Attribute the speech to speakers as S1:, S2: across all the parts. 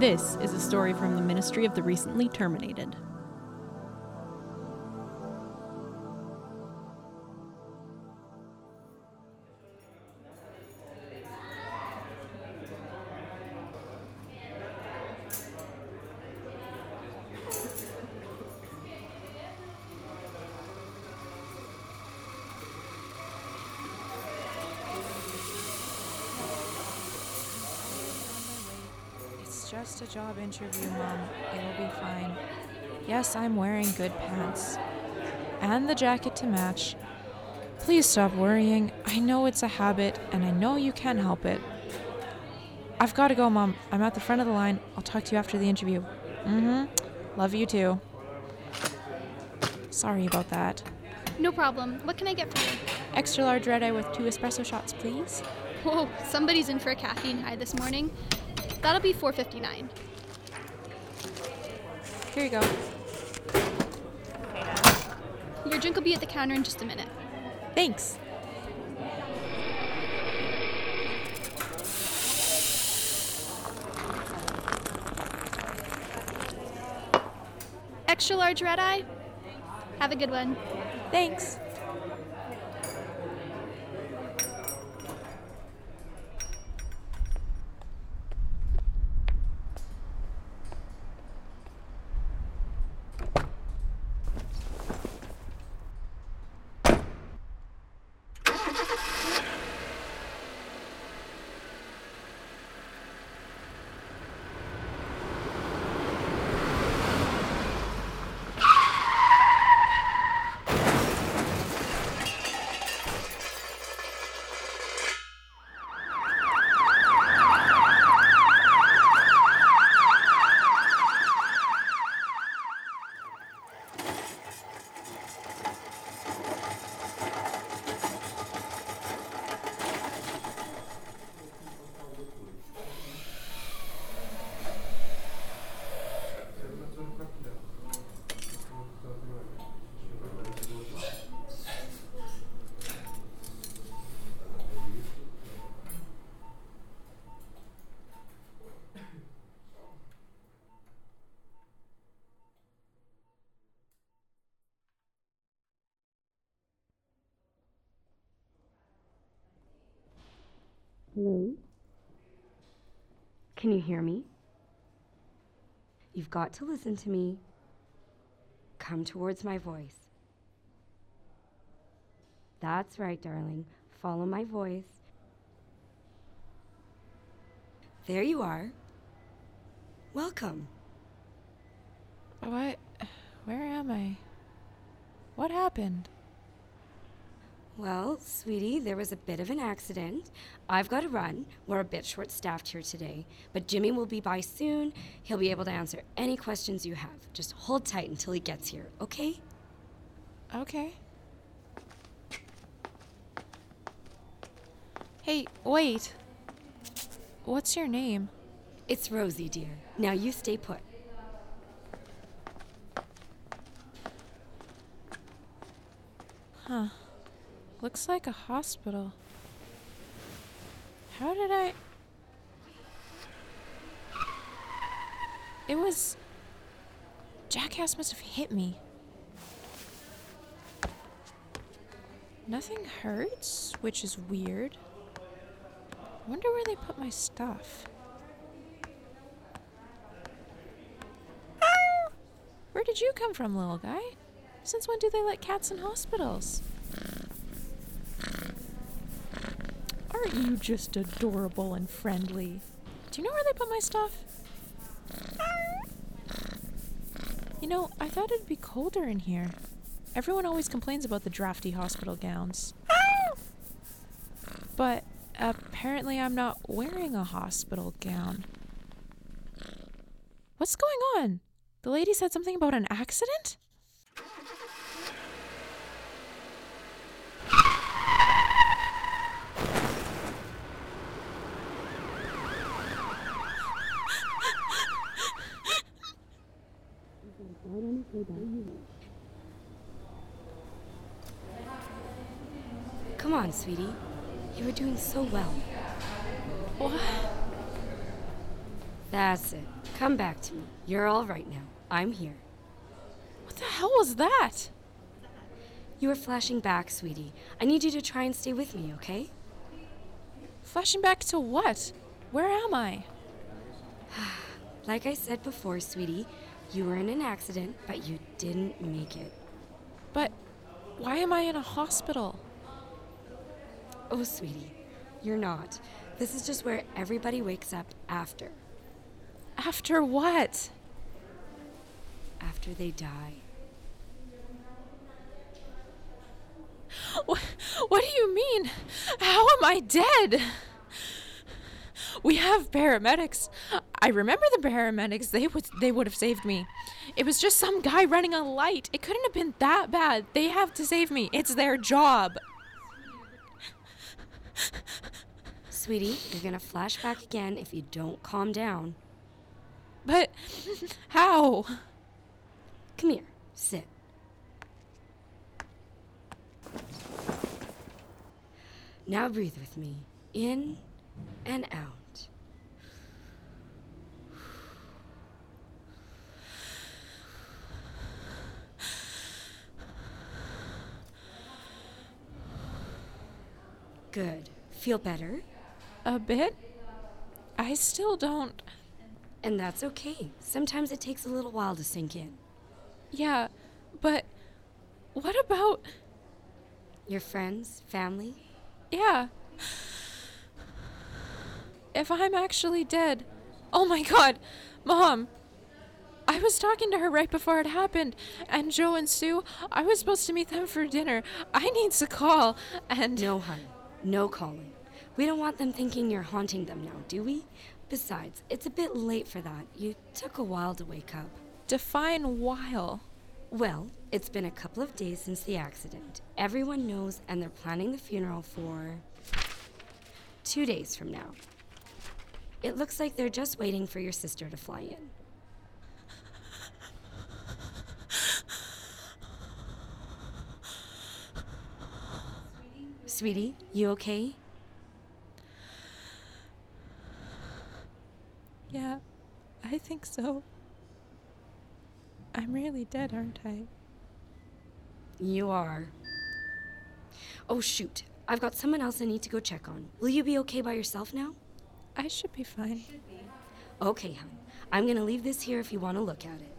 S1: This is a story from the Ministry of the Recently Terminated.
S2: Just a job interview, Mom. It'll be fine. Yes, I'm wearing good pants. And the jacket to match. Please stop worrying. I know it's a habit, and I know you can't help it. I've got to go, Mom. I'm at the front of the line. I'll talk to you after the interview. Mm hmm. Love you too. Sorry about that.
S3: No problem. What can I get for you?
S2: Extra large red eye with two espresso shots, please.
S3: Whoa, somebody's in for a caffeine high this morning. That'll be 4.59.
S2: Here you go.
S3: Your drink will be at the counter in just a minute.
S2: Thanks.
S3: Extra large red eye. Have a good one.
S2: Thanks.
S4: Hello? Can you hear me? You've got to listen to me. Come towards my voice. That's right, darling. Follow my voice. There you are. Welcome.
S2: What? Where am I? What happened?
S4: Well, sweetie, there was a bit of an accident. I've got to run. We're a bit short staffed here today. But Jimmy will be by soon. He'll be able to answer any questions you have. Just hold tight until he gets here, okay?
S2: Okay. Hey, wait. What's your name?
S4: It's Rosie, dear. Now you stay put.
S2: Huh. Looks like a hospital. How did I. It was. Jackass must have hit me. Nothing hurts, which is weird. I Wonder where they put my stuff. Ah! Where did you come from, little guy? Since when do they let cats in hospitals? Aren't you just adorable and friendly? Do you know where they put my stuff? You know, I thought it'd be colder in here. Everyone always complains about the drafty hospital gowns. But apparently, I'm not wearing a hospital gown. What's going on? The lady said something about an accident?
S4: Come on, sweetie. You were doing so well.
S2: What?
S4: That's it. Come back to me. You're all right now. I'm here.
S2: What the hell was that?
S4: You were flashing back, sweetie. I need you to try and stay with me, okay?
S2: Flashing back to what? Where am I?
S4: Like I said before, sweetie, you were in an accident, but you didn't make it.
S2: But why am I in a hospital?
S4: Oh, sweetie, you're not. This is just where everybody wakes up after.
S2: After what?
S4: After they die.
S2: What, what do you mean? How am I dead? We have paramedics. I remember the paramedics. They would they would have saved me. It was just some guy running a light. It couldn't have been that bad. They have to save me. It's their job.
S4: Sweetie, you're gonna flash back again if you don't calm down.
S2: But how?
S4: Come here, sit. Now breathe with me. In and out. Good. Feel better?
S2: A bit? I still don't.
S4: And that's okay. Sometimes it takes a little while to sink in.
S2: Yeah, but what about.
S4: Your friends, family?
S2: Yeah. If I'm actually dead. Oh my god! Mom! I was talking to her right before it happened, and Joe and Sue, I was supposed to meet them for dinner. I need to call, and.
S4: No, hun. No calling. We don't want them thinking you're haunting them now, do we? Besides, it's a bit late for that. You took a while to wake up.
S2: Define while.
S4: Well, it's been a couple of days since the accident. Everyone knows, and they're planning the funeral for. two days from now. It looks like they're just waiting for your sister to fly in. Sweetie, you okay?
S2: Yeah, I think so. I'm really dead, aren't I?
S4: You are. Oh, shoot. I've got someone else I need to go check on. Will you be okay by yourself now?
S2: I should be fine.
S4: Okay, hon. I'm gonna leave this here if you want to look at it.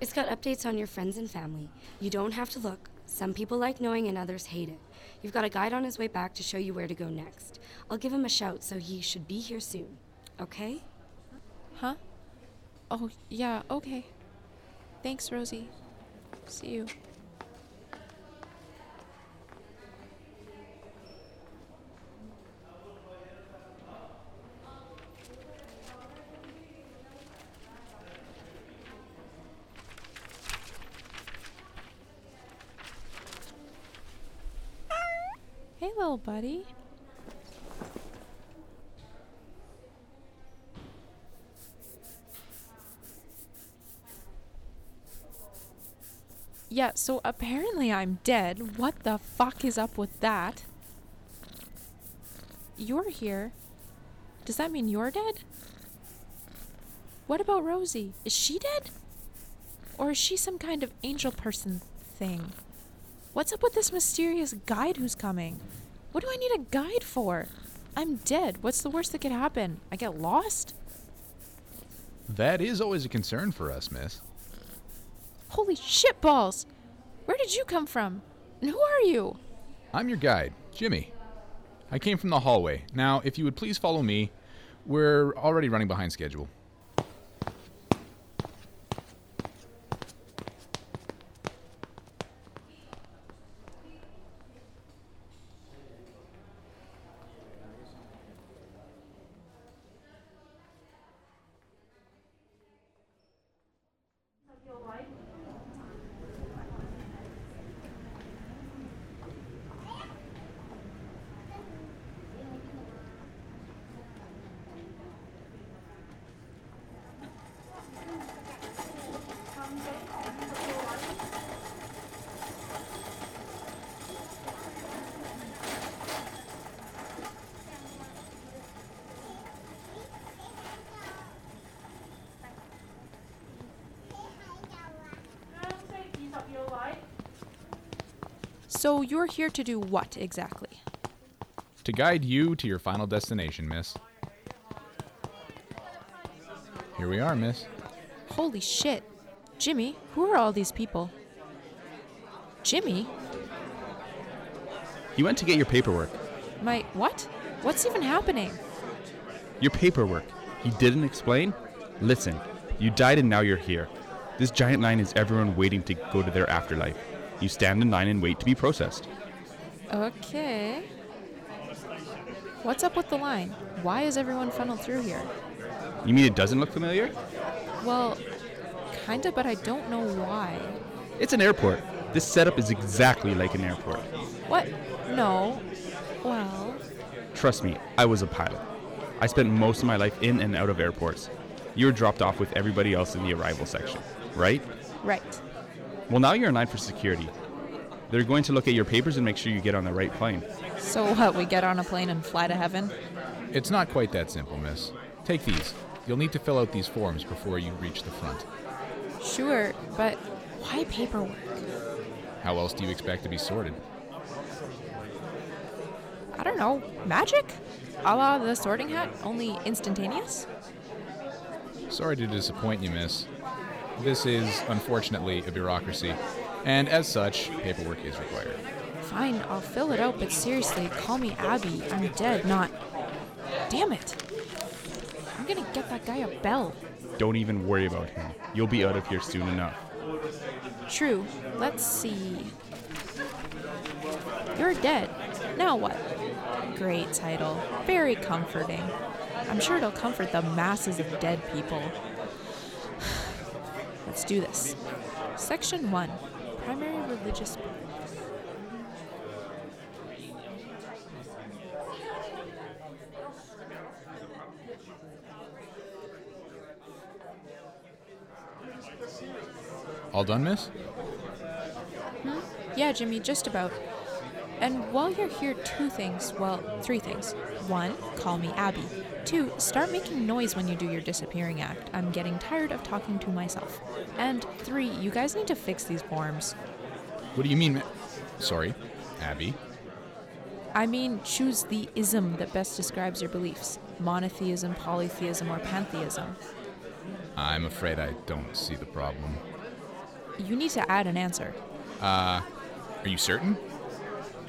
S4: It's got updates on your friends and family. You don't have to look. Some people like knowing and others hate it. You've got a guide on his way back to show you where to go next. I'll give him a shout so he should be here soon. Okay?
S2: Huh? Oh, yeah, okay. Thanks, Rosie. See you. Little buddy. Yeah, so apparently I'm dead. What the fuck is up with that? You're here. Does that mean you're dead? What about Rosie? Is she dead? Or is she some kind of angel person thing? What's up with this mysterious guide who's coming? What do I need a guide for? I'm dead. What's the worst that could happen? I get lost?
S5: That is always a concern for us, miss.
S2: Holy shit balls! Where did you come from? And who are you?
S5: I'm your guide, Jimmy. I came from the hallway. Now, if you would please follow me, we're already running behind schedule.
S2: So you're here to do what exactly?
S5: To guide you to your final destination, miss. Here we are, miss.
S2: Holy shit. Jimmy, who are all these people? Jimmy?
S6: You went to get your paperwork.
S2: My what? What's even happening?
S6: Your paperwork. He didn't explain? Listen, you died and now you're here. This giant line is everyone waiting to go to their afterlife. You stand in line and wait to be processed.
S2: Okay. What's up with the line? Why is everyone funneled through here?
S6: You mean it doesn't look familiar?
S2: Well, kinda, but I don't know why.
S6: It's an airport. This setup is exactly like an airport.
S2: What? No. Well,
S6: Trust me, I was a pilot. I spent most of my life in and out of airports. You were dropped off with everybody else in the arrival section, right?
S2: right.
S6: Well, now you're in line for security. They're going to look at your papers and make sure you get on the right plane.
S2: So what, we get on a plane and fly to heaven?
S5: It's not quite that simple, miss. Take these. You'll need to fill out these forms before you reach the front.
S2: Sure, but why paperwork?
S5: How else do you expect to be sorted?
S2: I don't know. Magic? A la the sorting hat, only instantaneous?
S5: Sorry to disappoint you, miss. This is, unfortunately, a bureaucracy, and as such, paperwork is required.
S2: Fine, I'll fill it out, but seriously, call me Abby. I'm dead, not. Damn it! I'm gonna get that guy a bell.
S6: Don't even worry about him. You'll be out of here soon enough.
S2: True. Let's see. You're dead. Now what? Great title. Very comforting. I'm sure it'll comfort the masses of dead people. Let's do this. Section 1 Primary Religious Beliefs.
S5: All done, miss? Hmm?
S2: Yeah, Jimmy, just about. And while you're here, two things well, three things. One, call me Abby. Two, start making noise when you do your disappearing act. I'm getting tired of talking to myself. And three, you guys need to fix these forms.
S5: What do you mean, mi- Sorry, Abby.
S2: I mean, choose the ism that best describes your beliefs monotheism, polytheism, or pantheism.
S5: I'm afraid I don't see the problem.
S2: You need to add an answer.
S5: Uh, are you certain?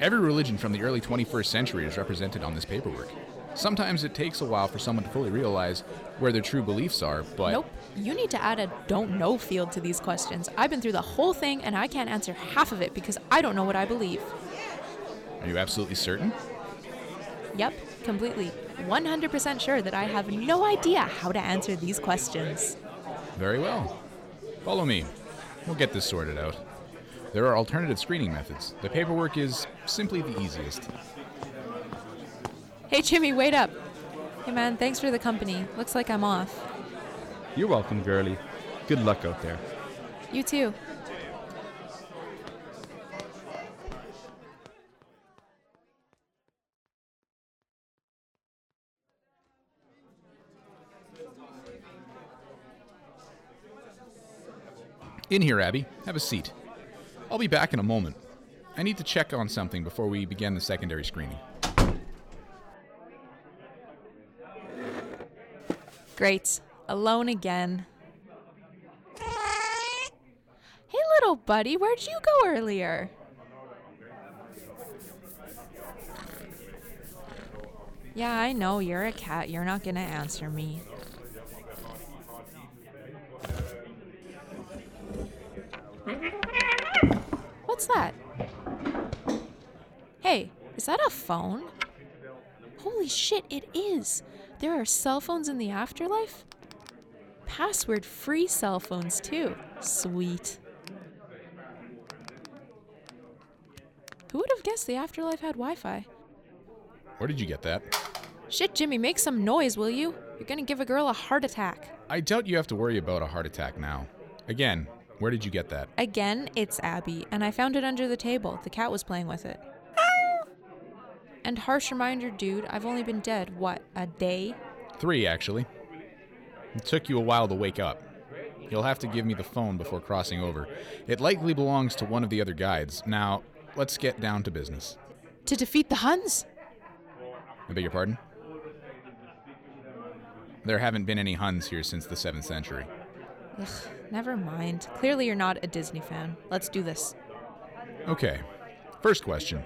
S5: Every religion from the early 21st century is represented on this paperwork. Sometimes it takes a while for someone to fully realize where their true beliefs are, but
S2: Nope. You need to add a don't know field to these questions. I've been through the whole thing and I can't answer half of it because I don't know what I believe.
S5: are you absolutely certain?
S2: Yep, completely. 100% sure that I have no idea how to answer these questions.
S5: Very well. Follow me. We'll get this sorted out. There are alternative screening methods. The paperwork is simply the easiest.
S2: Hey, Jimmy, wait up. Hey, man, thanks for the company. Looks like I'm off.
S6: You're welcome, girlie. Good luck out there.
S2: You too.
S5: In here, Abby. Have a seat. I'll be back in a moment. I need to check on something before we begin the secondary screening.
S2: Great. Alone again. Hey, little buddy, where'd you go earlier? Yeah, I know you're a cat. You're not gonna answer me. What's that? Hey, is that a phone? Holy shit, it is! There are cell phones in the afterlife? Password free cell phones, too. Sweet. Who would have guessed the afterlife had Wi Fi?
S5: Where did you get that?
S2: Shit, Jimmy, make some noise, will you? You're gonna give a girl a heart attack.
S5: I doubt you have to worry about a heart attack now. Again, where did you get that?
S2: Again, it's Abby, and I found it under the table. The cat was playing with it. Ah! And harsh reminder, dude, I've only been dead, what, a day?
S5: Three, actually. It took you a while to wake up. You'll have to give me the phone before crossing over. It likely belongs to one of the other guides. Now, let's get down to business.
S2: To defeat the Huns?
S5: I beg your pardon? There haven't been any Huns here since the 7th century.
S2: Ugh, never mind. Clearly, you're not a Disney fan. Let's do this.
S5: Okay. First question.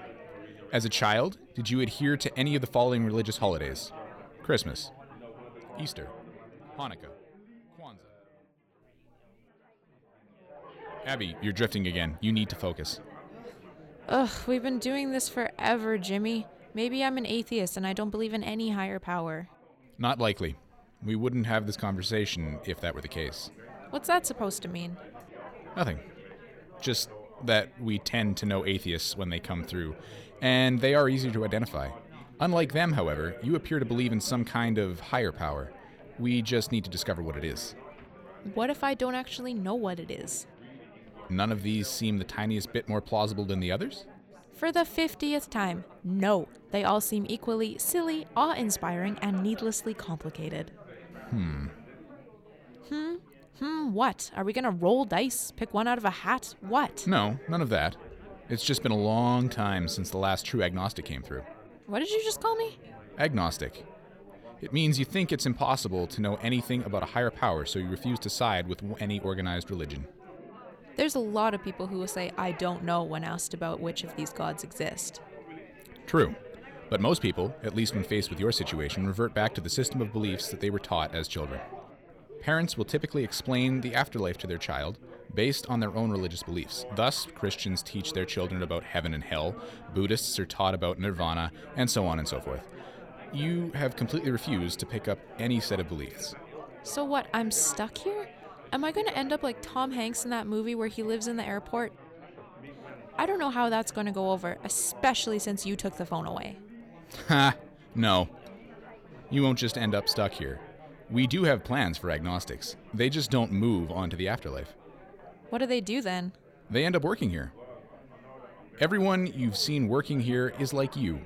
S5: As a child, did you adhere to any of the following religious holidays? Christmas, Easter, Hanukkah, Kwanzaa. Abby, you're drifting again. You need to focus.
S2: Ugh, we've been doing this forever, Jimmy. Maybe I'm an atheist and I don't believe in any higher power.
S5: Not likely. We wouldn't have this conversation if that were the case.
S2: What's that supposed to mean?
S5: Nothing. Just that we tend to know atheists when they come through, and they are easy to identify. Unlike them, however, you appear to believe in some kind of higher power. We just need to discover what it is.
S2: What if I don't actually know what it is?
S5: None of these seem the tiniest bit more plausible than the others?
S2: For the 50th time, no. They all seem equally silly, awe inspiring, and needlessly complicated.
S5: Hmm.
S2: Hmm? Hmm, what? Are we gonna roll dice? Pick one out of a hat? What?
S5: No, none of that. It's just been a long time since the last true agnostic came through.
S2: What did you just call me?
S5: Agnostic. It means you think it's impossible to know anything about a higher power, so you refuse to side with any organized religion.
S2: There's a lot of people who will say, I don't know, when asked about which of these gods exist.
S5: True. But most people, at least when faced with your situation, revert back to the system of beliefs that they were taught as children. Parents will typically explain the afterlife to their child based on their own religious beliefs. Thus, Christians teach their children about heaven and hell, Buddhists are taught about nirvana, and so on and so forth. You have completely refused to pick up any set of beliefs.
S2: So what, I'm stuck here? Am I gonna end up like Tom Hanks in that movie where he lives in the airport? I don't know how that's gonna go over, especially since you took the phone away.
S5: Ha! No. You won't just end up stuck here. We do have plans for agnostics. They just don't move on to the afterlife.
S2: What do they do then?
S5: They end up working here. Everyone you've seen working here is like you.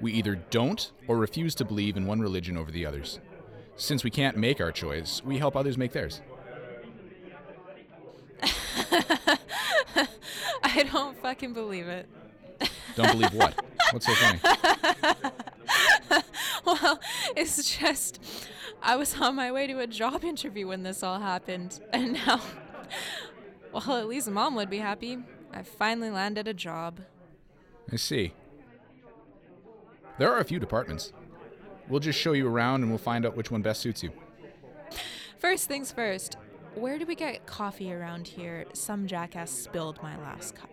S5: We either don't or refuse to believe in one religion over the others. Since we can't make our choice, we help others make theirs.
S2: I don't fucking believe it.
S5: Don't believe what? What's so funny?
S2: well, it's just I was on my way to a job interview when this all happened, and now, well, at least mom would be happy. I finally landed a job.
S5: I see. There are a few departments. We'll just show you around and we'll find out which one best suits you.
S2: First things first, where do we get coffee around here? Some jackass spilled my last cup.